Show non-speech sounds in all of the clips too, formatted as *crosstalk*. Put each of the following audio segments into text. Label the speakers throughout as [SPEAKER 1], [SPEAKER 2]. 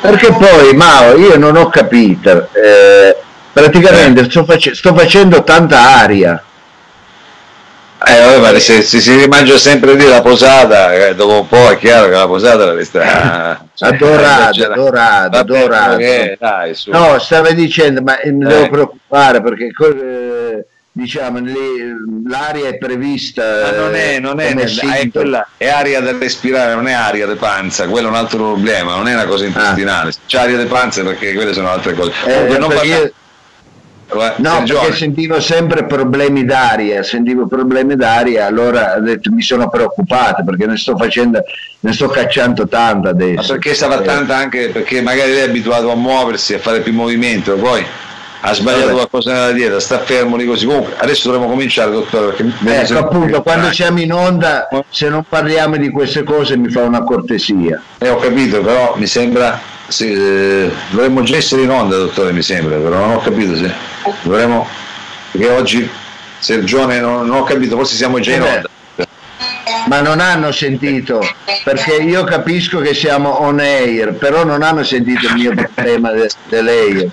[SPEAKER 1] Perché poi, Mao, io non ho capito, eh, praticamente eh. sto, face- sto facendo tanta aria
[SPEAKER 2] eh, vabbè, se, se, si rimangia sempre lì la posata, eh, dopo un po' è chiaro che la posata la resta
[SPEAKER 1] adorata, *laughs* adorata, adorata. Dai, no, stava dicendo, ma eh, mi devo preoccupare perché eh, diciamo l'aria è prevista.
[SPEAKER 2] Ma non è, non è, è, quella, è aria da respirare, non è aria di panza, quello è un altro problema, non è una cosa intestinale. Ah. C'è aria di panza perché quelle sono altre cose. Eh, non parla...
[SPEAKER 1] No, perché sentivo sempre problemi d'aria, sentivo problemi d'aria, allora detto, mi sono preoccupato perché ne sto facendo, ne sto cacciando tanta adesso.
[SPEAKER 2] Ma perché stava eh. tanta anche perché magari lei è abituato a muoversi, a fare più movimento, poi ha sbagliato Vabbè. qualcosa nella dieta, sta fermo lì così. Comunque adesso dovremmo cominciare, dottore.
[SPEAKER 1] Perché ecco appunto, quando siamo in onda, se non parliamo di queste cose mi fa una cortesia.
[SPEAKER 2] Eh, ho capito, però mi sembra sì, eh, dovremmo già essere in onda, dottore, mi sembra, però non ho capito se dovremmo. Perché oggi Sergione non, non ho capito, forse siamo già in eh onda.
[SPEAKER 1] Ma non hanno sentito, perché io capisco che siamo on air, però non hanno sentito il mio problema dell'air.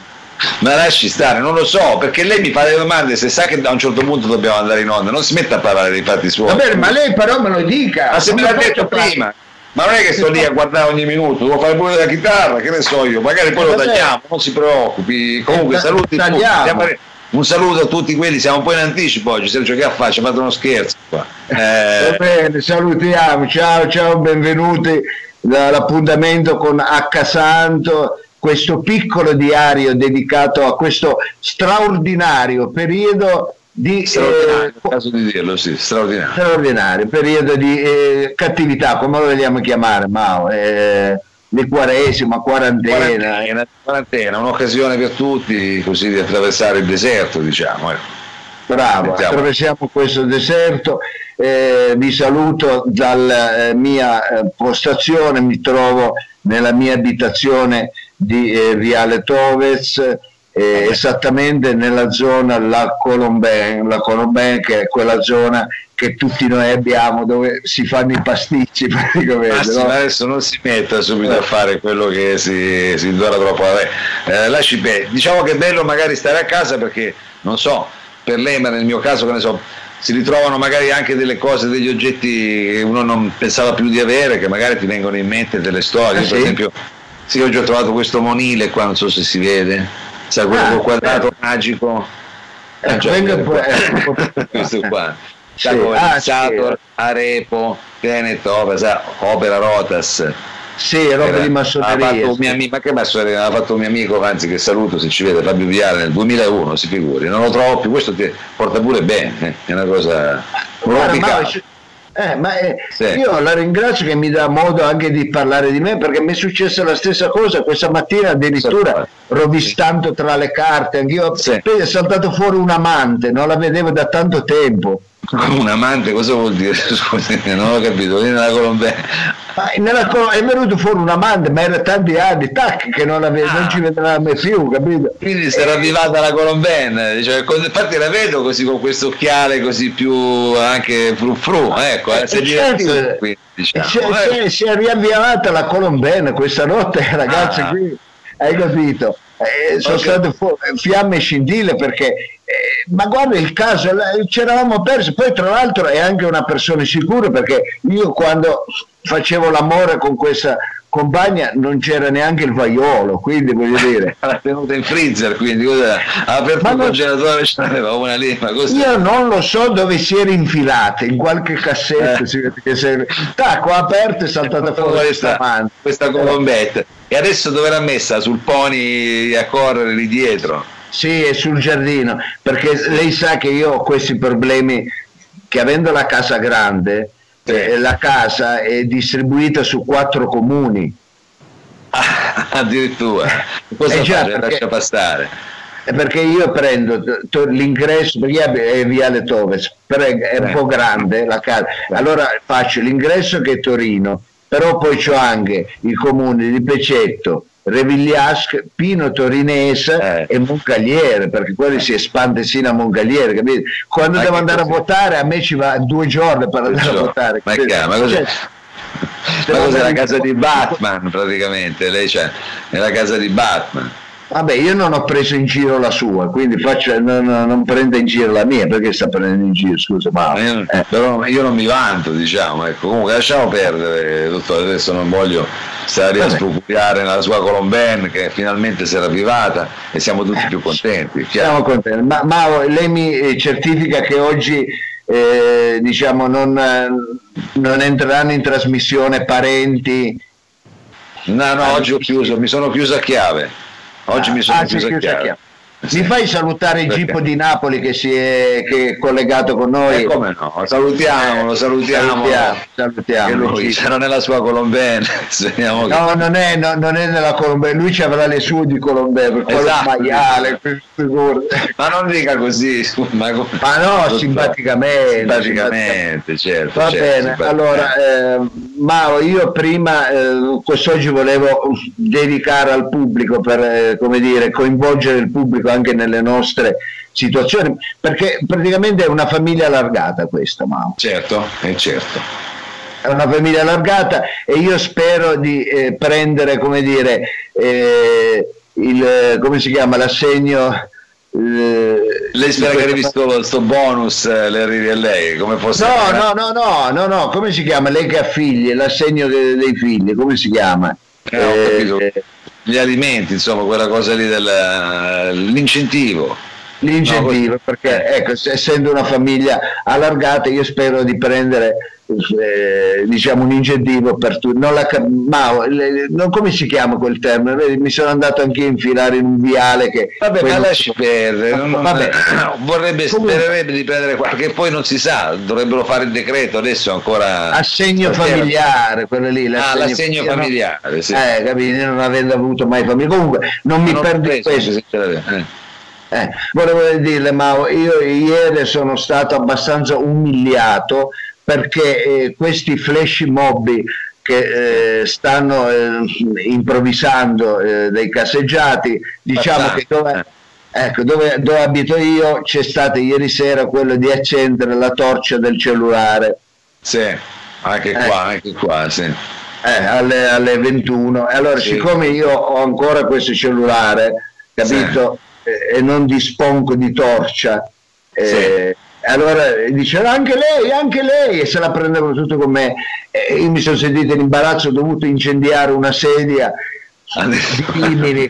[SPEAKER 2] Ma lasci stare, non lo so, perché lei mi fa le domande, se sa che da un certo punto dobbiamo andare in onda, non si mette a parlare dei fatti suoi.
[SPEAKER 1] Va bene, ma lei però me lo dica.
[SPEAKER 2] Ma se me l'ha detto prima. Ma non è che sto lì a guardare ogni minuto, devo fare pure la chitarra, che ne so io, magari poi lo tagliamo, non si preoccupi. Comunque saluti tutti. Un saluto a tutti quelli, siamo un po' in anticipo oggi, Sergio che affaccia, fate uno scherzo qua. *laughs*
[SPEAKER 1] Eh... Va bene, salutiamo, ciao ciao, benvenuti all'appuntamento con H Santo, questo piccolo diario dedicato a questo straordinario periodo di
[SPEAKER 2] straordinario, eh, caso di dirlo, sì, straordinario.
[SPEAKER 1] straordinario periodo di eh, cattività, come lo vogliamo chiamare, Mao? Eh, di quaresima, quarantena.
[SPEAKER 2] quarantena. Quarantena, un'occasione per tutti così di attraversare il deserto, diciamo. Eh.
[SPEAKER 1] Bravo, Mettiamo. attraversiamo questo deserto. Eh, vi saluto dalla eh, mia eh, postazione, mi trovo nella mia abitazione di eh, Viale Tovez eh, esattamente nella zona La Colomben, la Colomben che è quella zona che tutti noi abbiamo dove si fanno i pasticci *laughs* praticamente. Ah,
[SPEAKER 2] sì, no? adesso non si metta subito a eh. fare quello che si, si indora troppo. Eh, lasci bene. Diciamo che è bello magari stare a casa perché non so, per lei, ma nel mio caso che ne so, si ritrovano magari anche delle cose, degli oggetti che uno non pensava più di avere, che magari ti vengono in mente delle storie. Ah, per esempio, sì, oggi ho trovato questo monile qua, non so se si vede sai quello ah, quadrato eh. magico
[SPEAKER 1] eh, cioè,
[SPEAKER 2] eh, *laughs* questo qua sì. ah, Sator, sì. Arepo, Veneto, Opera Rotas
[SPEAKER 1] sì, roba di massoneria.
[SPEAKER 2] Sì. Amico, ma che massoneria? L'ha fatto un mio amico, anzi che saluto se ci vede, Fabio Viale nel 2001, si figuri. Non lo trovo più, questo ti porta pure bene, eh. è una cosa...
[SPEAKER 1] Guarda, ma, eh, ma eh, sì. io la ringrazio che mi dà modo anche di parlare di me perché mi è successa la stessa cosa questa mattina addirittura rovistando tra le carte anch'io sì. è saltato fuori un amante non la vedevo da tanto tempo
[SPEAKER 2] un amante cosa vuol dire? *laughs* Scusi, non ho capito, lì nella Colombia.
[SPEAKER 1] Nella, è venuto fuori un amante, ma era tanti anni, tac, che non, ave, ah. non ci vedevamo mai più, capito?
[SPEAKER 2] Quindi si era avvivata la Colombia, cioè, infatti la vedo così con questo occhiale così più anche fru fru, ecco, eh,
[SPEAKER 1] si, certo, qui, diciamo. si, eh. si, è riavviata la Colombia questa notte, *laughs* ragazzi, ah. qui, hai capito? Eh, sono okay. state fiamme scintille perché eh, ma guarda il caso ci eravamo persi poi tra l'altro è anche una persona sicura perché io quando facevo l'amore con questa compagna non c'era neanche il vaiolo, quindi voglio *laughs* dire.
[SPEAKER 2] L'ha tenuta in freezer, quindi cosa? Ha aperto il congelatore *laughs* ce n'aveva una lì, ma così.
[SPEAKER 1] Io non lo so dove si era infilata, in qualche cassetto, eh. si vede che sei... Tacco, ha aperto e saltata fuori questa,
[SPEAKER 2] questa, questa colombetta. E adesso dove l'ha messa? Sul pony a correre lì dietro?
[SPEAKER 1] Sì, è sul giardino, perché lei sa che io ho questi problemi che avendo la casa grande sì. eh, la casa è distribuita su quattro comuni.
[SPEAKER 2] Ah, addirittura, cosa eh già, perché, lascia passare?
[SPEAKER 1] Perché io prendo to, l'ingresso, perché è Viale Toves, però è, è un po' grande la casa, allora faccio l'ingresso che è Torino, però poi ho anche i comuni di Pecetto, Revigliasc, Pino Torinese eh. e Moncaliere, perché quelli si espande sino a Moncaliere, capito? Quando ma devo andare così? a votare a me ci va due giorni per andare a votare.
[SPEAKER 2] Ma, chiaro, ma così... Cioè, Ma cos'è la casa di Batman praticamente? Lei c'è, è la casa di Batman.
[SPEAKER 1] Vabbè, io non ho preso in giro la sua, quindi faccio, non, non prenda in giro la mia, perché sta prendendo in giro, scusa, ma...
[SPEAKER 2] Io, eh. Però io non mi vanto, diciamo, ecco, comunque lasciamo perdere, dottore, adesso non voglio stare a spugliare nella sua Colomben che finalmente si è ravvivata e siamo tutti più contenti.
[SPEAKER 1] Siamo contenti, ma, ma lei mi certifica che oggi eh, diciamo non, non entreranno in trasmissione parenti?
[SPEAKER 2] No, no, oggi ho chiuso, mi sono chiuso a chiave. Oggi ah, mi sono ah, chiuso,
[SPEAKER 1] Mi fai salutare il Gippo di Napoli che, si è, che è collegato con noi?
[SPEAKER 2] Eh, come no, salutiamolo, salutiamo. Salutiamo,
[SPEAKER 1] salutiamo
[SPEAKER 2] lui sarà nella sua Colombene. *laughs*
[SPEAKER 1] no, non è, no, non è nella Colombene, lui ci avrà le sue di Colombene, per esatto. maiale,
[SPEAKER 2] Ma non dica così,
[SPEAKER 1] ma, ma no, simpaticamente.
[SPEAKER 2] Simpaticamente, certo.
[SPEAKER 1] Va
[SPEAKER 2] certo,
[SPEAKER 1] bene, allora, eh, Mao, io prima, eh, quest'oggi volevo dedicare al pubblico per, eh, come dire, coinvolgere il pubblico anche nelle nostre situazioni, perché praticamente è una famiglia allargata questa, Mao.
[SPEAKER 2] Certo, è certo.
[SPEAKER 1] È una famiglia allargata e io spero di eh, prendere, come dire, eh, il, come si chiama, l'assegno...
[SPEAKER 2] Eh, lei spera che arrivi questo bonus, eh, le arrivi a lei, come fosse...
[SPEAKER 1] No, no, no, no, no, no, come si chiama? Lei che ha figli, l'assegno dei, dei figli, come si chiama?
[SPEAKER 2] Eh, gli alimenti, insomma, quella cosa lì dell'incentivo.
[SPEAKER 1] L'incentivo, no, perché ecco, essendo una famiglia allargata, io spero di prendere eh, diciamo un incentivo per tutti. Non, la, ma, le, non come si chiama quel termine? Mi sono andato anche a infilare in un viale che.
[SPEAKER 2] Vabbè, ma lasci perdere. Vabbè. *coughs* vorrebbe, Comunque, spererebbe di prendere qualche, poi non si sa, dovrebbero fare il decreto adesso ancora.
[SPEAKER 1] Assegno familiare, quello lì.
[SPEAKER 2] L'assegno, ah, l'assegno familiare,
[SPEAKER 1] no? sì. Eh, capito, non avendo avuto mai famiglia. Comunque, non mi non perdo questo. Eh. Eh, volevo dirle, ma io ieri sono stato abbastanza umiliato perché eh, questi flash mob che eh, stanno eh, improvvisando eh, dei caseggiati, diciamo che dove, ecco, dove, dove, abito io c'è stato ieri sera quello di accendere la torcia del cellulare.
[SPEAKER 2] Sì, anche qua, ecco. anche qua, sì.
[SPEAKER 1] Eh, alle, alle, 21. Allora, sì. siccome io ho ancora questo cellulare, capito, sì. e, e non dispongo di torcia, sì allora diceva anche lei, anche lei, e se la prendevano tutto con me. E io mi sono sentito in imbarazzo, ho dovuto incendiare una sedia. Di che,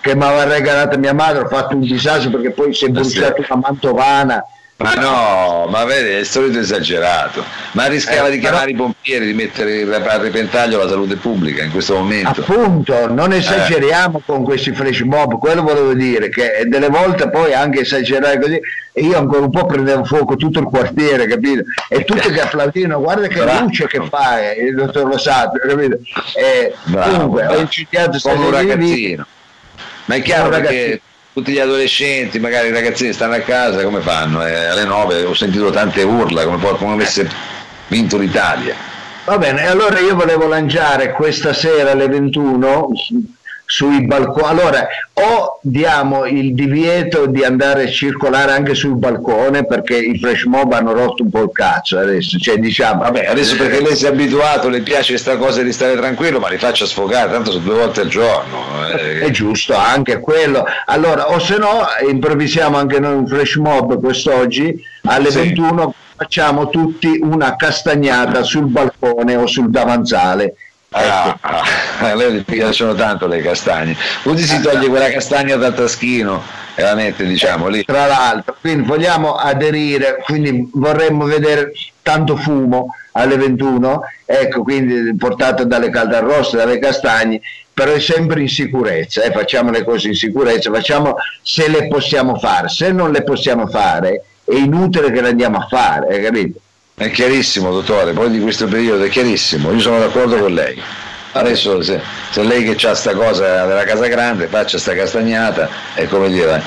[SPEAKER 1] che mi aveva regalato mia madre, ho fatto un disastro perché poi si è bruciata una mantovana
[SPEAKER 2] ma no, ma vedi, è il solito esagerato. Ma rischiava eh, di chiamare però... i pompieri, di mettere a repentaglio la salute pubblica in questo momento.
[SPEAKER 1] Appunto, non eh. esageriamo eh. con questi flash mob, quello volevo dire, che delle volte poi anche esagerare così, e io ancora un po' prendevo fuoco tutto il quartiere, capito? E tutti che applaudivano, guarda che bravo. luce che fa, eh, il dottor Lo Sapio, capito? E, bravo, comunque, bravo. ho incendiato
[SPEAKER 2] un ragazzino. Ma è chiaro che tutti gli adolescenti, magari i ragazzini stanno a casa, come fanno? Eh, alle 9 ho sentito tante urla, come, come avesse vinto l'Italia.
[SPEAKER 1] Va bene, allora io volevo lanciare questa sera alle 21 sui balconi. Allora, o diamo il divieto di andare a circolare anche sul balcone perché i flash mob hanno rotto un po' il cazzo adesso, cioè diciamo...
[SPEAKER 2] Vabbè, adesso perché lei si è abituato, le piace questa cosa di stare tranquillo, ma li faccia sfogare, tanto sono due volte al giorno.
[SPEAKER 1] Eh. È giusto, anche quello. Allora, o se no, improvvisiamo anche noi un flash mob quest'oggi alle sì. 21 facciamo tutti una castagnata sul balcone o sul davanzale
[SPEAKER 2] Ah, ecco. *laughs* a lei le piacciono tanto le castagne. Così si toglie quella castagna dal taschino e la mette, diciamo, lì.
[SPEAKER 1] Tra l'altro, quindi vogliamo aderire, quindi vorremmo vedere tanto fumo alle 21, ecco, quindi portato dalle caldarrosse, dalle castagne, però è sempre in sicurezza, eh, facciamo le cose in sicurezza, facciamo se le possiamo fare, se non le possiamo fare è inutile che le andiamo a fare, hai capito?
[SPEAKER 2] È chiarissimo, dottore, poi di questo periodo è chiarissimo, io sono d'accordo con lei. Adesso se, se lei che ha sta cosa della casa grande faccia sta castagnata e come dire,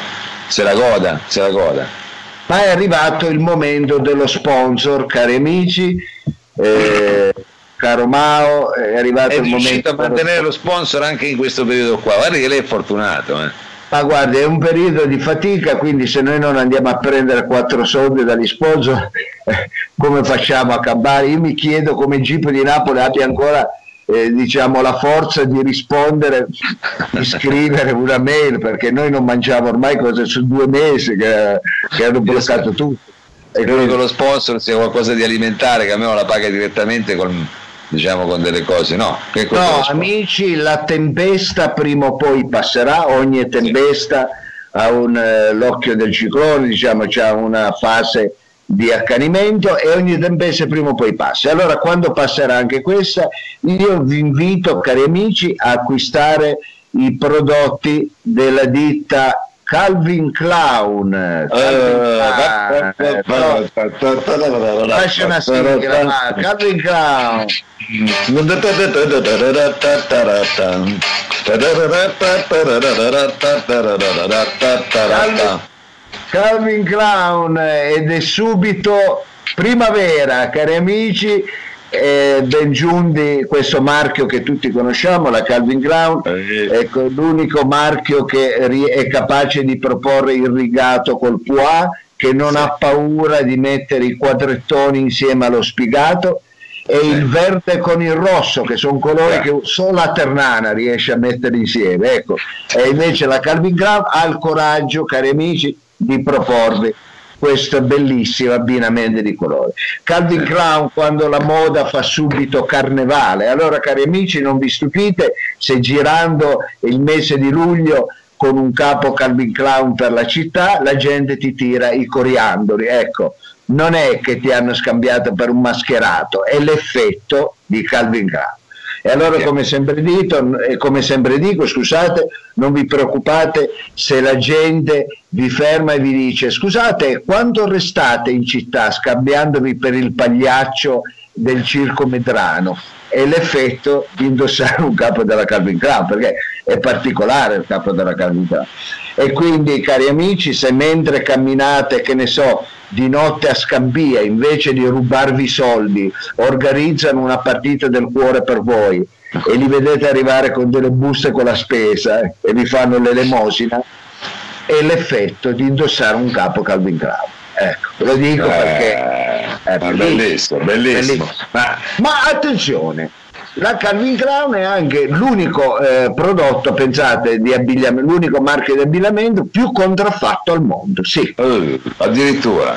[SPEAKER 2] se la goda, se la goda.
[SPEAKER 1] Ma è arrivato il momento dello sponsor, cari amici. Eh, caro Mao, è arrivato
[SPEAKER 2] è
[SPEAKER 1] il momento.
[SPEAKER 2] a mantenere lo sponsor anche in questo periodo qua. Guarda che lei è fortunato. Eh.
[SPEAKER 1] Ma guardi, è un periodo di fatica, quindi se noi non andiamo a prendere quattro soldi dagli sponsor, *laughs* come facciamo a campare? Io mi chiedo come il Jeep di Napoli abbia ancora eh, diciamo, la forza di rispondere, di scrivere una mail, perché noi non mangiamo ormai cose su due mesi che, che hanno bloccato tutto.
[SPEAKER 2] E credo che lo sponsor sia qualcosa di alimentare, che a me la paga direttamente con diciamo con delle cose no?
[SPEAKER 1] No amici la tempesta prima o poi passerà ogni tempesta sì. ha un, eh, l'occhio del ciclone diciamo c'è una fase di accanimento e ogni tempesta prima o poi passa. Allora quando passerà anche questa io vi invito cari amici a acquistare i prodotti della ditta Calvin Clown. Lascia una sigla, Calvin Clown. Calvin Clown ed è subito primavera, cari amici eh, Ben Giundi, questo marchio che tutti conosciamo, la Calvin Ground, eh. è ecco, l'unico marchio che è capace di proporre il rigato col pois, che non sì. ha paura di mettere i quadrettoni insieme allo spigato e il verde con il rosso che sono colori eh. che solo la Ternana riesce a mettere insieme ecco. e invece la Calvin Ground ha il coraggio cari amici di proporvi questo bellissimo abbinamento di colori. Calvin Clown quando la moda fa subito carnevale, allora cari amici non vi stupite se girando il mese di luglio con un capo Calvin Clown per la città la gente ti tira i coriandoli, ecco, non è che ti hanno scambiato per un mascherato, è l'effetto di Calvin Clown. E allora, come sempre, dito, come sempre dico, scusate, non vi preoccupate se la gente vi ferma e vi dice scusate, quando restate in città scambiandovi per il pagliaccio del circo Medrano? È l'effetto di indossare un capo della Calvin Klein, perché è particolare il capo della Calvin Klein. E quindi, cari amici, se mentre camminate, che ne so, di notte a Scambia, invece di rubarvi soldi, organizzano una partita del cuore per voi e li vedete arrivare con delle buste con la spesa eh, e vi fanno l'elemosina, è l'effetto di indossare un capo Calvin Klein. Ecco, lo dico eh, perché
[SPEAKER 2] è bellissimo, bellissimo. bellissimo.
[SPEAKER 1] Ma, ma attenzione, la Calvin Crown è anche l'unico eh, prodotto, pensate, di abbigliamento, l'unico marchio di abbigliamento più contraffatto al mondo, sì.
[SPEAKER 2] Uh, addirittura.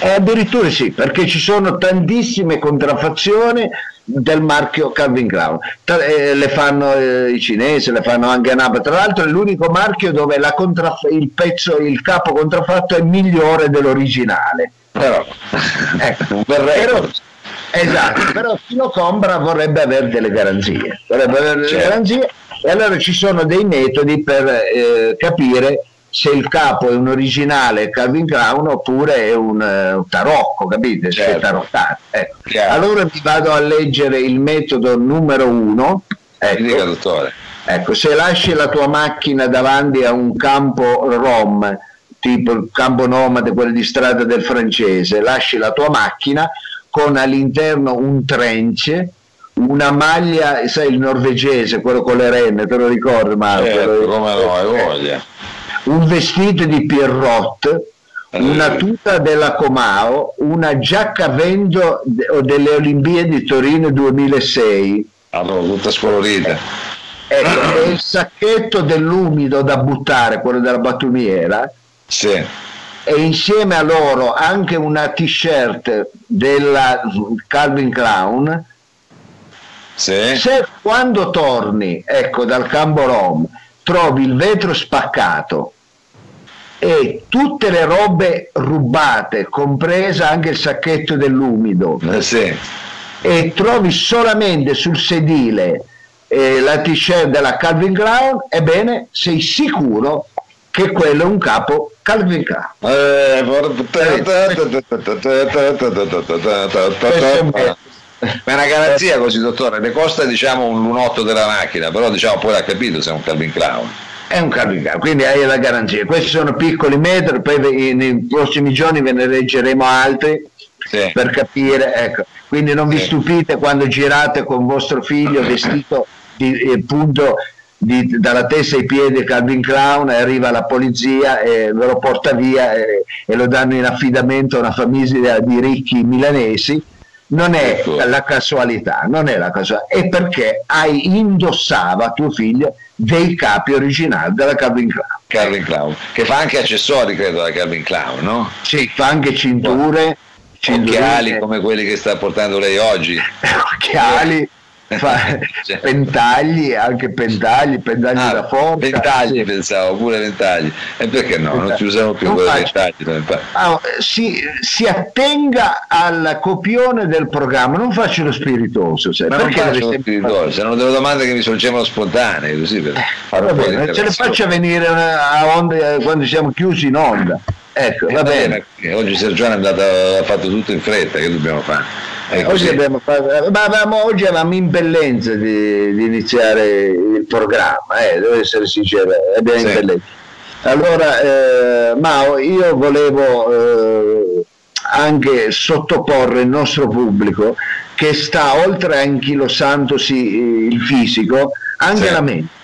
[SPEAKER 1] Eh, addirittura sì, perché ci sono tantissime contraffazioni del marchio Calvin Crown. Eh, le fanno eh, i cinesi, le fanno anche a Napoli. Tra l'altro è l'unico marchio dove contraff- il pezzo, il capo contraffatto è migliore dell'originale.
[SPEAKER 2] Però, ecco, *laughs* un bel record.
[SPEAKER 1] Esatto, *coughs* però chi lo compra vorrebbe avere delle garanzie, vorrebbe avere delle certo. garanzie e allora ci sono dei metodi per eh, capire se il capo è un originale Calvin Crown oppure è un, uh, un tarocco, capite? Certo. Se è tarottato. Ecco. Allora vi vado a leggere il metodo numero uno.
[SPEAKER 2] Ecco. Dica, dottore.
[SPEAKER 1] ecco, se lasci la tua macchina davanti a un campo rom, tipo il campo nomade, quello di strada del francese, lasci la tua macchina, con all'interno un trench, una maglia, sai il norvegese, quello con le renne, te lo ricordi Marco?
[SPEAKER 2] Certo, come no, hai voglia.
[SPEAKER 1] Un vestito di Pierrot, una tuta della Comao, una giacca a vento delle Olimpiadi di Torino 2006.
[SPEAKER 2] Allora, tutta scolorita.
[SPEAKER 1] Ecco, e il sacchetto dell'umido da buttare, quello della battumiera.
[SPEAKER 2] Sì
[SPEAKER 1] e insieme a loro anche una t-shirt della Calvin Clown
[SPEAKER 2] sì.
[SPEAKER 1] se quando torni ecco dal campo Rom trovi il vetro spaccato e tutte le robe rubate compresa anche il sacchetto dell'umido
[SPEAKER 2] eh sì.
[SPEAKER 1] e trovi solamente sul sedile eh, la t-shirt della Calvin Clown ebbene sei sicuro che quello è un capo Calvin Klein. Eh,
[SPEAKER 2] ma è una garanzia così, dottore. Ne costa diciamo un lunotto della macchina, però diciamo poi l'ha capito se è un Calvin Klein.
[SPEAKER 1] È un Calvin Klein, quindi hai la garanzia. Questi sono piccoli metri, poi nei prossimi giorni ve ne leggeremo altri sì. per capire. Ecco. Quindi non vi sì. stupite quando girate con vostro figlio vestito di, appunto di, dalla testa ai piedi Calvin Clown arriva la polizia e ve lo porta via e, e lo danno in affidamento a una famiglia di ricchi milanesi non è ecco. la casualità, non è la casualità, è perché hai indossava tuo figlio dei capi originali della Calvin Clown.
[SPEAKER 2] Calvin Clown, che fa anche accessori, credo, da Calvin Clown, no?
[SPEAKER 1] Sì, fa anche cinture.
[SPEAKER 2] Occhiali come quelli che sta portando lei oggi. *laughs*
[SPEAKER 1] Occhiali fa *laughs* cioè. pentagli, anche pentagli, pentagli ah, da forza.
[SPEAKER 2] Pentagli sì. pensavo, pure ventagli. E perché no? Non ci usiamo più quei ventagli.
[SPEAKER 1] Ah, si, si, attenga al copione del programma, non faccio lo spiritoso. Cioè,
[SPEAKER 2] Ma perché non faccio lo spiritoso, sono delle domande che mi sorgevano spontanee, così per
[SPEAKER 1] eh, bene, ce le faccia venire a onda quando siamo chiusi in onda. Ecco, va bene.
[SPEAKER 2] bene. Oggi Sergione è andato, ha fatto tutto in fretta, che dobbiamo fare?
[SPEAKER 1] Oggi, abbiamo avevamo, oggi avevamo impellenza di, di, iniziare il programma, eh, devo essere sincero, abbiamo sì. impellenza. Allora, eh, Mao, io volevo eh, anche sottoporre il nostro pubblico che sta oltre a anchilosandosi il fisico, anche sì. la mente.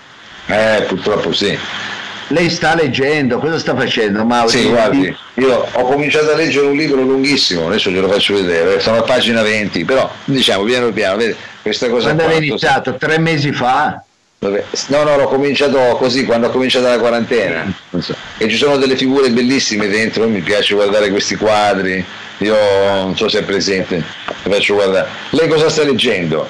[SPEAKER 2] Eh, purtroppo sì
[SPEAKER 1] lei sta leggendo, cosa sta facendo
[SPEAKER 2] Mauro? Sì, guardi, io ho cominciato a leggere un libro lunghissimo, adesso glielo faccio vedere, sono a pagina 20, però diciamo piano piano, vedi, questa cosa...
[SPEAKER 1] Quando hai iniziato? Tre mesi fa?
[SPEAKER 2] No, no, l'ho cominciato così quando ho cominciato la quarantena. So. E ci sono delle figure bellissime dentro, mi piace guardare questi quadri. Io non so se è presente, vi faccio guardare. Lei cosa sta leggendo?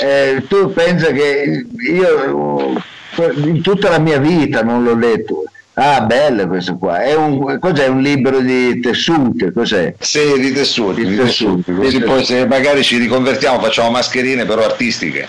[SPEAKER 1] Eh, tu pensa che io in tutta la mia vita non l'ho letto. Ah, bello questo qua. È un, cos'è un libro di tessuti? Cos'è?
[SPEAKER 2] Sì, di tessuti. Di, tessuti. Così poi se magari ci riconvertiamo, facciamo mascherine però artistiche,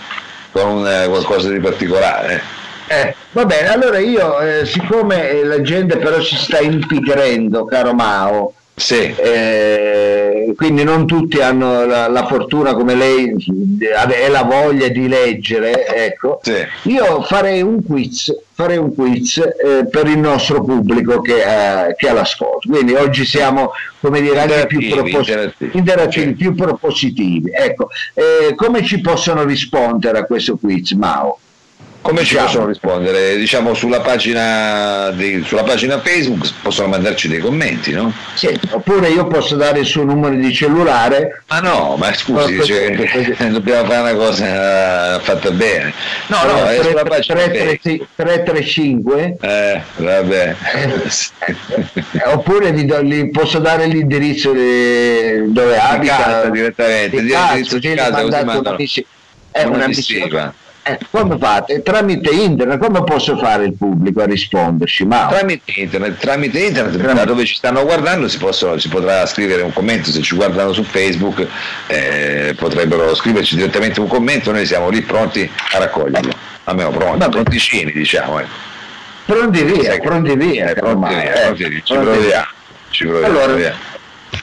[SPEAKER 2] con un, eh, qualcosa di particolare.
[SPEAKER 1] Eh, va bene, allora io, eh, siccome la gente però si sta impigrendo, caro Mao,
[SPEAKER 2] sì.
[SPEAKER 1] Eh, quindi non tutti hanno la, la, fortuna come lei e la voglia di leggere. Ecco.
[SPEAKER 2] Sì.
[SPEAKER 1] Io farei un quiz, farei un quiz eh, per il nostro pubblico che, eh, che all'ascolto. Quindi oggi siamo come dire, anche più, propos- interattivi, interattivi più propositivi. Ecco. Eh, come ci possono rispondere a questo quiz, Mao?
[SPEAKER 2] Come ci possono rispondere? Diciamo sulla pagina, di, sulla pagina, Facebook possono mandarci dei commenti, no?
[SPEAKER 1] Sì, oppure io posso dare il suo numero di cellulare.
[SPEAKER 2] Ma no, ma scusi, no, cioè, *laughs* dobbiamo fare una cosa fatta bene. No, no, no è 3, sulla pagina
[SPEAKER 1] 335.
[SPEAKER 2] Eh, vabbè.
[SPEAKER 1] Eh, oppure gli, do, gli, posso dare l'indirizzo di, dove abita.
[SPEAKER 2] direttamente,
[SPEAKER 1] di l'indirizzo di casa, così mandano. È una, una missiva eh, come fate? Tramite internet, come posso fare il pubblico a risponderci? Ma...
[SPEAKER 2] Tramite internet, tramite internet, tramite... da dove ci stanno guardando si, possono, si, potrà scrivere un commento, se ci guardano su Facebook eh, potrebbero scriverci direttamente un commento, noi siamo lì pronti a raccoglierlo, almeno pronti, pronticini diciamo. Eh.
[SPEAKER 1] Pronti via, pronti via,
[SPEAKER 2] pronti via, pronti via, ci proviamo. Ci proviamo
[SPEAKER 1] allora,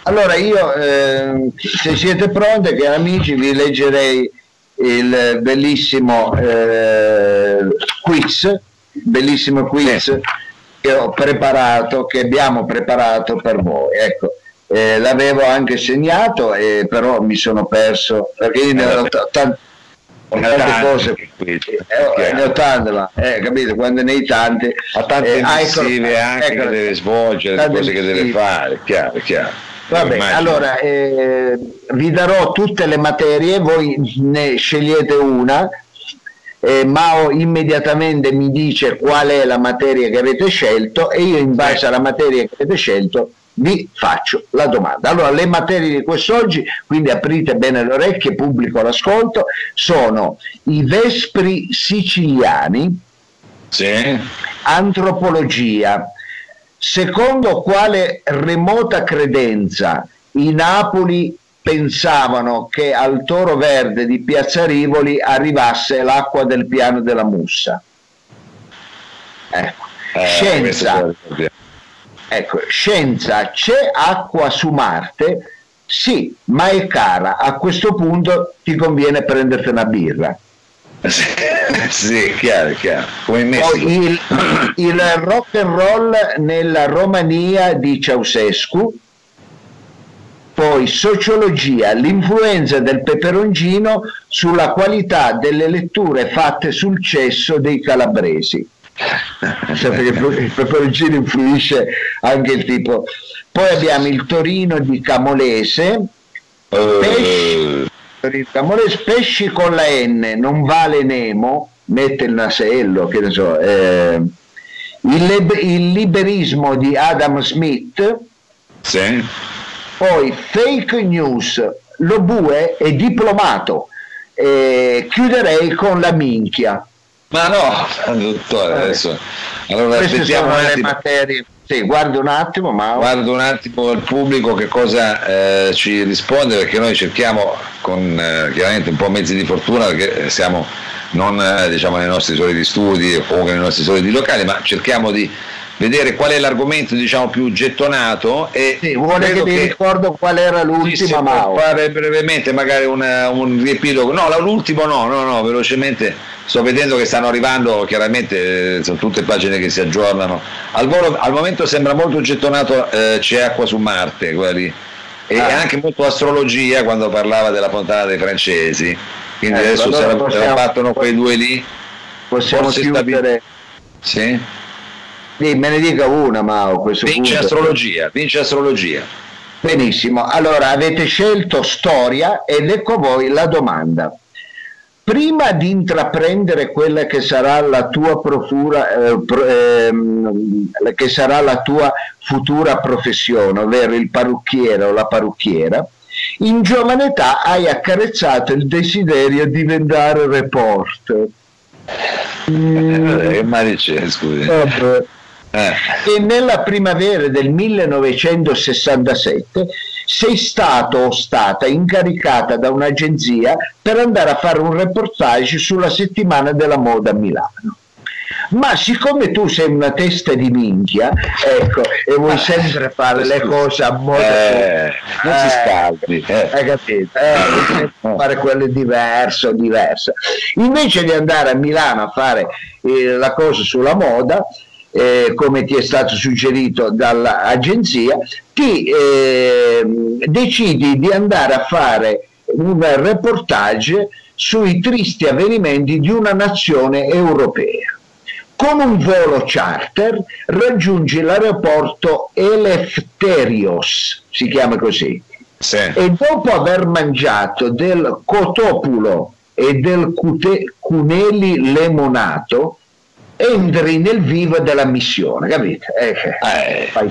[SPEAKER 1] allora io, eh, se siete pronti, che amici, vi leggerei il bellissimo eh, quiz, bellissimo quiz che ho preparato, che abbiamo preparato per voi. Ecco, eh, l'avevo anche segnato, eh, però mi sono perso perché io ne ho t- tante, cose, eh, ne ho tante, ma eh, capito? Quando ne hai tante,
[SPEAKER 2] ha tante eh, iniziative ecco, anche ecco, che deve svolgere, cose che deve fare, chiaro, chiaro.
[SPEAKER 1] Vabbè, allora eh, vi darò tutte le materie, voi ne scegliete una. Eh, Mao immediatamente mi dice qual è la materia che avete scelto e io in base alla materia che avete scelto vi faccio la domanda. Allora, le materie di quest'oggi, quindi aprite bene le orecchie, pubblico l'ascolto, sono i Vespri siciliani,
[SPEAKER 2] sì.
[SPEAKER 1] antropologia, secondo quale remota credenza i Napoli pensavano che al Toro Verde di Piazza Rivoli arrivasse l'acqua del piano della Mussa. Ecco. Eh, scienza, ecco, scienza, c'è acqua su Marte? Sì, ma è cara. A questo punto ti conviene prenderti una birra.
[SPEAKER 2] Sì, chiaro, chiaro. Come in
[SPEAKER 1] il, il rock and roll nella Romania di Ceausescu. poi sociologia, l'influenza del peperoncino sulla qualità delle letture fatte sul cesso dei calabresi. Cioè, perché il peperoncino influisce anche il tipo. Poi abbiamo il Torino di Camolese, pesci, Camolese, pesci con la N, non vale Nemo, mette il nasello, che ne so, eh, il, il, liberismo di Adam Smith,
[SPEAKER 2] sì.
[SPEAKER 1] poi fake news, lo bue è diplomato, eh, chiuderei con la minchia.
[SPEAKER 2] Ma no, *laughs* dottore, adesso...
[SPEAKER 1] Allora Queste sono le materie. Sì, guardo un attimo, ma...
[SPEAKER 2] Guardo un attimo il pubblico che cosa eh, ci risponde, perché noi cerchiamo con eh, chiaramente un po' mezzi di fortuna, perché siamo non eh, diciamo, nei nostri soliti studi o comunque nei nostri soliti locali, ma cerchiamo di vedere qual è l'argomento diciamo, più gettonato e
[SPEAKER 1] sì, vuole che che... ricordo qual era l'ultima Mao
[SPEAKER 2] fare brevemente magari una, un riepilogo. No l'ultimo no no no velocemente. Sto vedendo che stanno arrivando chiaramente eh, sono tutte pagine che si aggiornano. Al, volo, al momento sembra molto gettonato eh, c'è acqua su Marte quelli e ah. anche molto astrologia quando parlava della fontana dei francesi. Quindi eh, adesso allora se possiamo, quei due lì.
[SPEAKER 1] possiamo chiudere.
[SPEAKER 2] Sì?
[SPEAKER 1] Sì, me ne dica una, Mao.
[SPEAKER 2] Vince punto. astrologia, vince astrologia.
[SPEAKER 1] Benissimo, allora avete scelto storia ed ecco voi la domanda. Prima di intraprendere quella che sarà la tua profura, eh, pro, eh, che sarà la tua futura professione, ovvero il parrucchiere o la parrucchiera, in giovane età hai accarezzato il desiderio di diventare reporter.
[SPEAKER 2] Mm. Eh, che male c'è, scusi? Vabbè.
[SPEAKER 1] Eh. E nella primavera del 1967 sei stato o stata incaricata da un'agenzia per andare a fare un reportage sulla settimana della moda a Milano. Ma siccome tu sei una testa di minchia, ecco, e vuoi ah, sempre fare le cose a modo
[SPEAKER 2] eh, non si scaldi,
[SPEAKER 1] eh. hai capito? Eh, fare quelle diverse, diverse. Invece di andare a Milano a fare eh, la cosa sulla moda, eh, come ti è stato suggerito dall'agenzia, ti eh, decidi di andare a fare un reportage sui tristi avvenimenti di una nazione europea. Con un volo charter raggiungi l'aeroporto Eleftherios, si chiama così, sì. e dopo aver mangiato del cotopulo e del cute- cuneli lemonato, entri nel vivo della missione, capite? Eh, eh. Fai,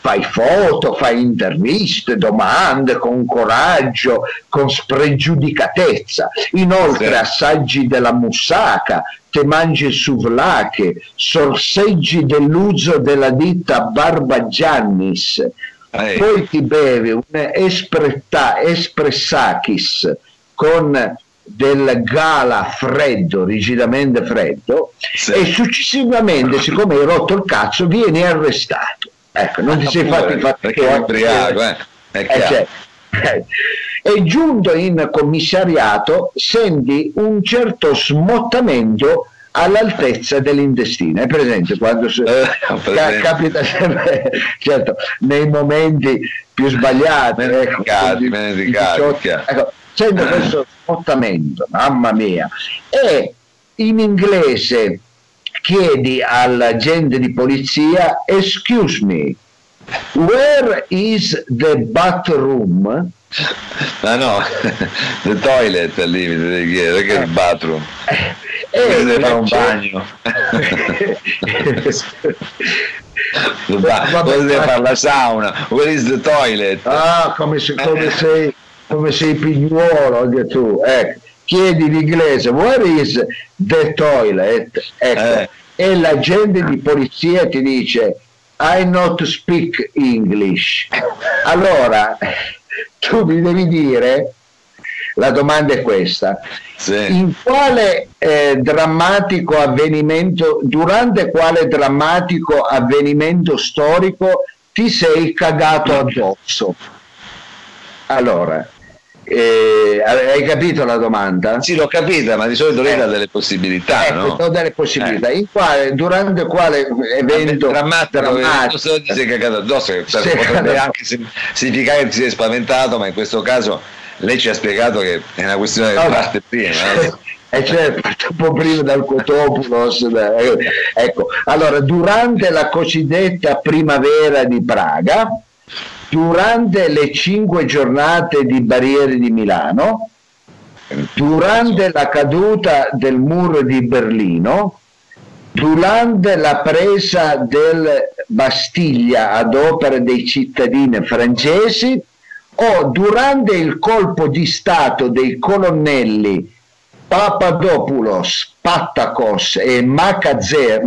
[SPEAKER 1] fai, foto, fai interviste, domande con coraggio, con spregiudicatezza. Inoltre sì. assaggi della moussaka, te mangi souvlake, sorseggi dell'uso della ditta Barbagiannis, eh. poi ti bevi un espretta, espressakis con del gala freddo, rigidamente freddo, sì. e successivamente, siccome hai rotto il cazzo, vieni arrestato. Ecco, non ti ah, sei fatto
[SPEAKER 2] fatti perché è ubriaco, eh.
[SPEAKER 1] eh, cioè. *laughs* E giunto in commissariato senti un certo smottamento all'altezza dell'intestino. È presente quando eh, presente. capita sempre, *laughs* certo, nei momenti più sbagliati. Ecco, ecco, sento questo spottamento, mamma mia. E in inglese chiedi all'agente di polizia, excuse me, where is the bathroom?
[SPEAKER 2] Ma no, *laughs* the toilet al limite devi chiedere, che è il bathroom?
[SPEAKER 1] Eh, deve fare un bagno. *laughs* *laughs*
[SPEAKER 2] Cosa deve fare la sauna? Where is the toilet?
[SPEAKER 1] Ah, come, se, come sei come sei pignuolo anche tu, ecco, chiedi in inglese where is the toilet? Ecco, eh. e l'agente di polizia ti dice I not speak English. Allora *laughs* tu mi devi dire la domanda è questa. Sì. in quale eh, drammatico avvenimento durante quale drammatico avvenimento storico ti sei cagato addosso? Allora Eh, hai capito la domanda?
[SPEAKER 2] Sì, l'ho capita, ma di solito lei eh. dà delle possibilità. Ecco, no?
[SPEAKER 1] do delle possibilità. Eh. In quale, durante quale evento
[SPEAKER 2] drammatico, drammatico. ti sei cagato addosso, che sì, potrebbe anche significare che ti sei spaventato, ma in questo caso lei ci ha spiegato che è una questione no, parte prima. *laughs*
[SPEAKER 1] Eh? E certo, un po' prima dal Cotopulos. Eh, ecco, allora, durante la cosiddetta primavera di Praga, durante le cinque giornate di barriere di Milano, durante la caduta del muro di Berlino, durante la presa del Bastiglia ad opera dei cittadini francesi o durante il colpo di Stato dei colonnelli Papadopoulos, Pattakos e Makarezos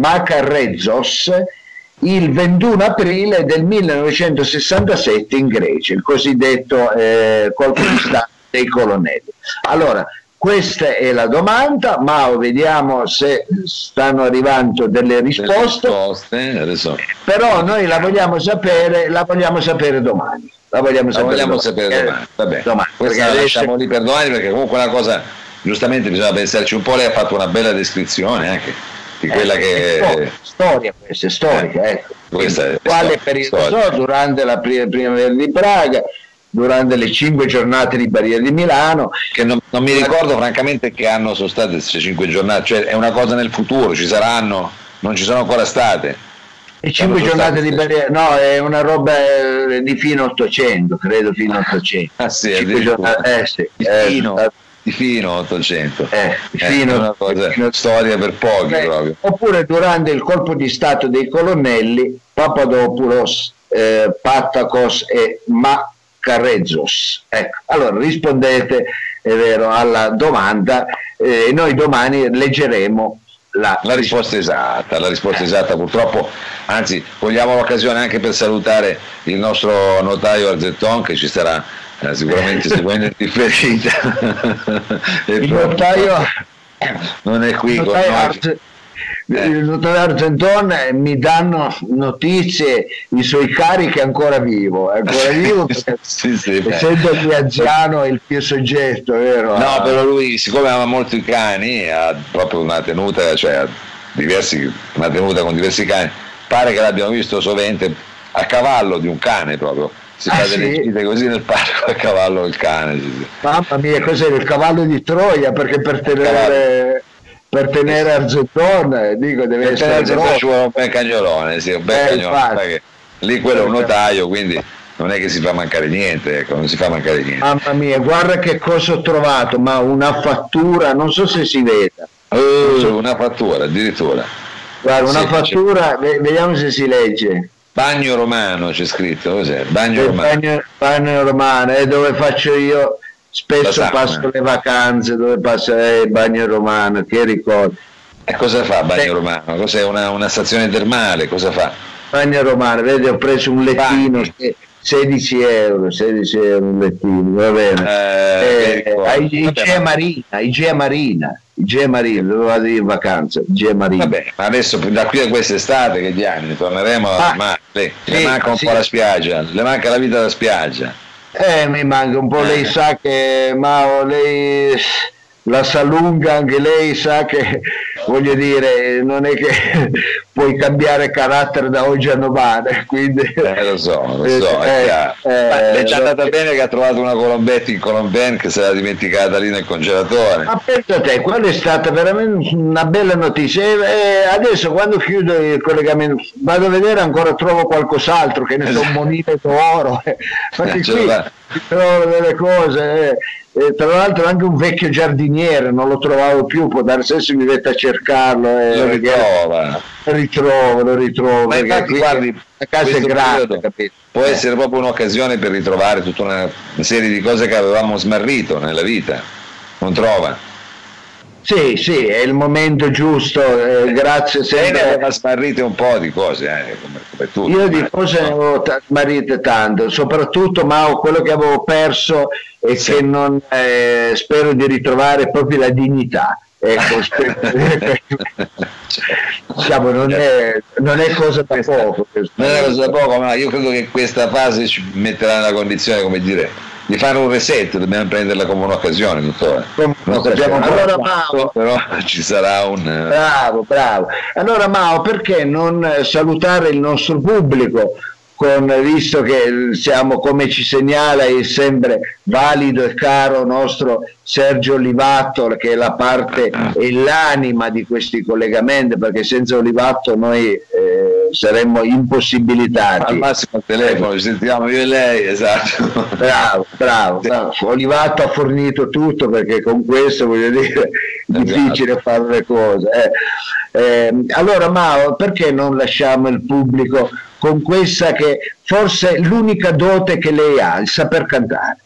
[SPEAKER 1] il 21 aprile del 1967 in Grecia, il cosiddetto eh, colpo di Stato dei colonnelli. Allora, questa è la domanda, ma vediamo se stanno arrivando delle risposte. Risposte però noi la vogliamo sapere, la vogliamo sapere domani.
[SPEAKER 2] La vogliamo sapere, la vogliamo domani. sapere domani. Vabbè, domani. Questa la lasciamo lì per domani perché comunque la cosa, giustamente bisogna pensarci un po', lei ha fatto una bella descrizione anche di quella eh, che
[SPEAKER 1] è storia, questa è storica eh, ecco. questa è quale periodo so, durante la primavera di Praga durante le cinque giornate di Barriera di Milano
[SPEAKER 2] che non, non mi ricordo francamente che anno sono state queste cinque giornate cioè è una cosa nel futuro ci saranno non ci sono ancora state
[SPEAKER 1] e cinque giornate di barriera, no, è una roba eh, di fino 800, credo fino 800.
[SPEAKER 2] Ah sì, giornate, eh, sì, eh, fino. Eh, fino 800
[SPEAKER 1] eh, eh, fino,
[SPEAKER 2] una cosa, fino, storia per pochi eh, proprio.
[SPEAKER 1] oppure durante il colpo di stato dei colonnelli Papadopoulos eh, Pattakos e Macarezos ecco, allora rispondete è vero, alla domanda e noi domani leggeremo
[SPEAKER 2] la, la, risposta esatta, la risposta esatta purtroppo, anzi vogliamo l'occasione anche per salutare il nostro notaio Arzetton che ci sarà eh, sicuramente seguendo in differita
[SPEAKER 1] il *laughs* notaio
[SPEAKER 2] non è qui il notaio, Arge,
[SPEAKER 1] eh. Argenton mi danno notizie i suoi cari che è ancora vivo è ancora *laughs* vivo perché sì, sì, essendo il viaggiano è il più soggetto vero?
[SPEAKER 2] no però lui siccome ama molto i cani ha proprio una tenuta cioè diversi, una tenuta con diversi cani. Pare che l'abbiamo visto sovente a cavallo di un cane proprio si ah, fa delle sì? gite così nel parco a cavallo il cane. Sì,
[SPEAKER 1] sì. Mamma mia, cos'è il cavallo di Troia? Perché per tenere, per tenere Argentone, dico, deve per essere
[SPEAKER 2] Argentone ci vuole un bel cagnolone, sì, un bel eh, cagnolone. Lì quello è un notaio, quindi non è che si fa mancare niente, ecco, non si fa mancare niente.
[SPEAKER 1] Mamma mia, guarda che cosa ho trovato, ma una fattura, non so se si vede.
[SPEAKER 2] Uh, una fattura addirittura.
[SPEAKER 1] Guarda, una fattura, vediamo se si legge.
[SPEAKER 2] Bagno Romano c'è scritto, cos'è? Bagno Romano.
[SPEAKER 1] Bagno, bagno Romano, è dove faccio io, spesso passo le vacanze, dove passo eh, Bagno Romano, che ricordo.
[SPEAKER 2] E cosa fa Bagno Beh. Romano? Cos'è una, una, stazione termale? Cosa fa?
[SPEAKER 1] Bagno Romano, vedi ho preso un lettino, Bagni. 16 euro, 16 euro un lettino, va bene. Eh, eh, Igea Marina, Igea Marina. Igea Marina, dove vado in vacanza? Igea Marina.
[SPEAKER 2] Vabbè, ma adesso da qui a quest'estate che diamine, torneremo a ah, le, sì, le manca un sì. po' la spiaggia, le manca la vita da spiaggia.
[SPEAKER 1] Eh, mi manca un po', lei eh. sa che Mao, lei la sa lunga, anche lei sa che voglio dire, non è che *laughs* puoi cambiare carattere da oggi a domani. Quindi,
[SPEAKER 2] eh, lo so, lo so, eh, è eh, è già andata eh, bene che ha trovato una Colombetti in Colomben che si era dimenticata lì nel congelatore.
[SPEAKER 1] Ma pensa te, quella è stata veramente una bella notizia. E adesso quando chiudo il collegamento vado a vedere ancora trovo qualcos'altro, che ne so, un *laughs* monete d'oro. Perché qui trovo delle cose. Eh tra l'altro anche un vecchio giardiniere non lo trovavo più può darsi se mi mette a cercarlo
[SPEAKER 2] e lo ritrova.
[SPEAKER 1] lo ritrovo lo ritrovo
[SPEAKER 2] ma infatti guardi la casa è grande può eh. essere proprio un'occasione per ritrovare tutta una serie di cose che avevamo smarrito nella vita. Non trova
[SPEAKER 1] sì, sì, è il momento giusto, eh, grazie
[SPEAKER 2] sempre. Lei aveva smarrite un po' di cose, eh, come, come tu.
[SPEAKER 1] Io di cose ne avevo smarrite tanto, soprattutto ma quello che avevo perso e sì. che non eh, spero di ritrovare proprio la dignità. Ecco, *laughs* *laughs* diciamo, non, è, non, è, cosa da poco.
[SPEAKER 2] Non è cosa da poco, ma io credo che questa fase ci metterà nella condizione, come dire, di fare un reset, dobbiamo prenderla come un'occasione, dottore. Non sappiamo allora, Mao, però *laughs* ci sarà un...
[SPEAKER 1] Bravo, bravo. Allora Mao, perché non salutare il nostro pubblico con, visto che siamo come ci segnala il sempre valido e caro nostro Sergio Olivatto che è la parte e l'anima di questi collegamenti perché senza Olivatto noi eh, saremmo impossibilitati
[SPEAKER 2] al massimo al telefono ci sentiamo io e lei esatto
[SPEAKER 1] bravo bravo, bravo. Olivatto ha fornito tutto perché con questo voglio dire è esatto. difficile fare le cose eh. Eh, allora Mao perché non lasciamo il pubblico con questa che forse è l'unica dote che lei ha, il saper cantare.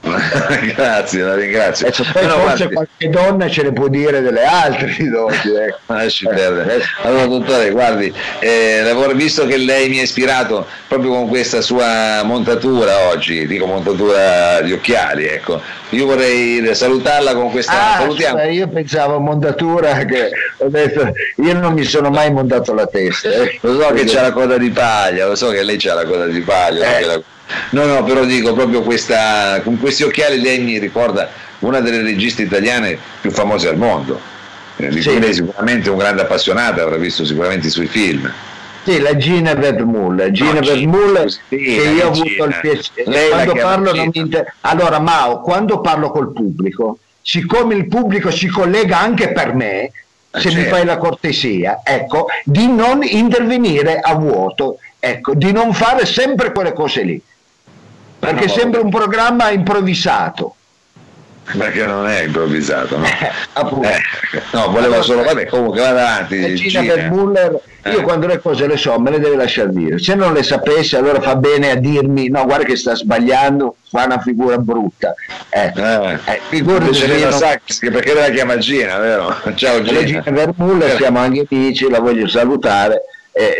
[SPEAKER 1] *laughs*
[SPEAKER 2] Grazie, la ringrazio.
[SPEAKER 1] Adesso, poi no, forse guardi. qualche donna ce ne può dire delle altre doti. *laughs*
[SPEAKER 2] Ecco. Eh. Allora, dottore, guardi, eh, visto che lei mi ha ispirato proprio con questa sua montatura oggi, dico montatura di occhiali, ecco, io vorrei salutarla con questa...
[SPEAKER 1] Ah, salutiamo. Cioè, io pensavo montatura che ho detto, io non mi sono mai montato la testa. Eh.
[SPEAKER 2] Lo so che c'è la coda di paglia, lo so che lei c'ha la coda di paglia. Eh. No, no, però dico proprio questa, con questi occhiali lei mi ricorda una delle registe italiane più famose al mondo, eh, di sì. cui lei sicuramente è un grande appassionato, avrà visto sicuramente i suoi film.
[SPEAKER 1] Sì, la Gina Vermull, Gina no, Vermull che io ho avuto il piacere. Quando parlo non mi inter... Allora, Mao, quando parlo col pubblico, siccome il pubblico si collega anche per me, eh, se certo. mi fai la cortesia, ecco, di non intervenire a vuoto, ecco, di non fare sempre quelle cose lì perché no, sembra un programma improvvisato.
[SPEAKER 2] Perché non è improvvisato, no? *laughs* Eh, eh, no volevo solo, vabbè, comunque vada avanti.
[SPEAKER 1] Gina per Muller, io eh. quando le cose le so, me le deve lasciare dire. Se non le sapessi, allora fa bene a dirmi: no, guarda che sta sbagliando, fa una figura brutta. Ecco. Eh, eh,
[SPEAKER 2] figurati non... Sacchi, perché la chiama Gina, vero? *laughs* Ciao Gina.
[SPEAKER 1] Gina per Muller, siamo anche amici, la voglio salutare.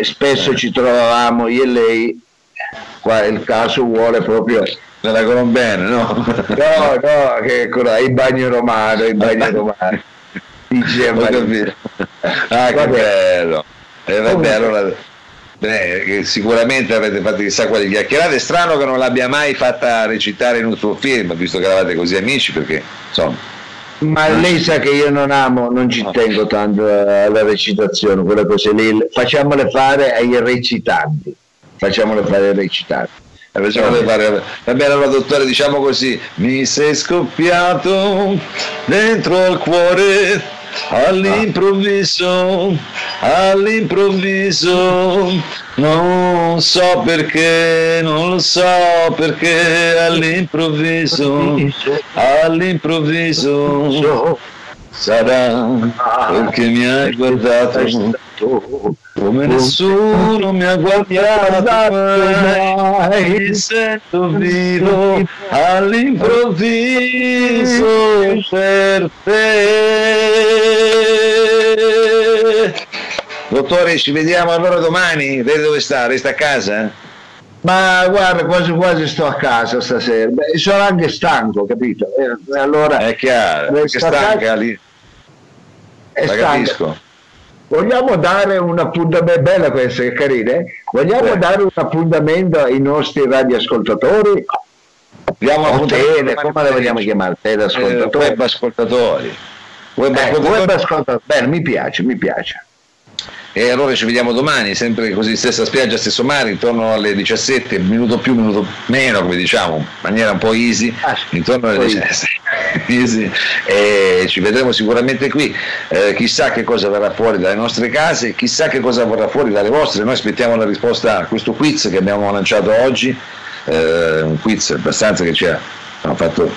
[SPEAKER 1] spesso ci trovavamo io e lei qua il caso vuole proprio
[SPEAKER 2] me la conosco bene no? *laughs*
[SPEAKER 1] no no che il bagno romano il bagno *laughs* romano.
[SPEAKER 2] Dice ah che bello. Eh, vabbè, allora, beh, sicuramente avete fatto chissà quali chiacchierate. È strano che non l'abbia mai fatta recitare in un suo film visto che eravate così amici perché insomma.
[SPEAKER 1] Ma lei sa che io non amo, non ci tengo tanto alla recitazione, quelle cose lì, facciamole fare ai recitanti facciamole fare recitare.
[SPEAKER 2] Eh, fare. Va bene, allora dottore, diciamo così, mi sei scoppiato dentro al cuore all'improvviso, all'improvviso, non so perché, non lo so perché all'improvviso, all'improvviso. Sarà perché mi hai guardato come nessuno mi ha guardato mai. mi sento vivo all'improvviso per te. Dottore ci vediamo allora domani? Lei dove sta? resta a casa?
[SPEAKER 1] ma guarda quasi quasi sto a casa stasera. Beh, sono anche stanco capito? Eh, allora
[SPEAKER 2] è chiaro che stanca lì.
[SPEAKER 1] È stanca. capisco Vogliamo dare un appuntamento, bella questa, che carina, eh? vogliamo Beh. dare un appuntamento ai nostri radioascoltatori?
[SPEAKER 2] Abbiamo
[SPEAKER 1] o tele, come le vogliamo chiamare? Teleascoltatori?
[SPEAKER 2] Eh, web ascoltatori.
[SPEAKER 1] Web, eh, ascoltatori. web ascoltatori. Bene, mi piace, mi piace
[SPEAKER 2] e allora ci vediamo domani, sempre così, stessa spiaggia, stesso mare, intorno alle 17, minuto più, minuto meno, come diciamo, in maniera un po' easy, ah, intorno alle 17. *laughs* easy. E ci vedremo sicuramente qui, eh, chissà che cosa verrà fuori dalle nostre case, chissà che cosa verrà fuori dalle vostre, noi aspettiamo la risposta a questo quiz che abbiamo lanciato oggi, eh, un quiz abbastanza che ci ha fatto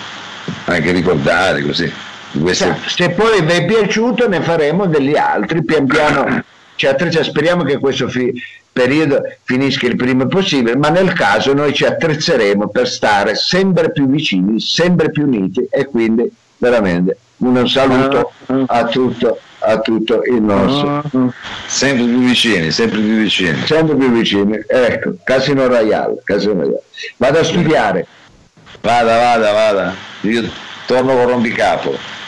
[SPEAKER 2] anche ricordare così.
[SPEAKER 1] Queste... Se poi vi è piaciuto ne faremo degli altri pian piano *coughs* ci attrezza, speriamo che questo fi- periodo finisca il prima possibile, ma nel caso noi ci attrezzeremo per stare sempre più vicini, sempre più uniti e quindi veramente un saluto a tutto, a tutto il nostro.
[SPEAKER 2] Sempre più vicini, sempre più vicini.
[SPEAKER 1] Sempre più vicini, ecco, Casino Royale, Casino Royale. Vado a studiare.
[SPEAKER 2] Vada, vada, vada. Io torno con rompicapo.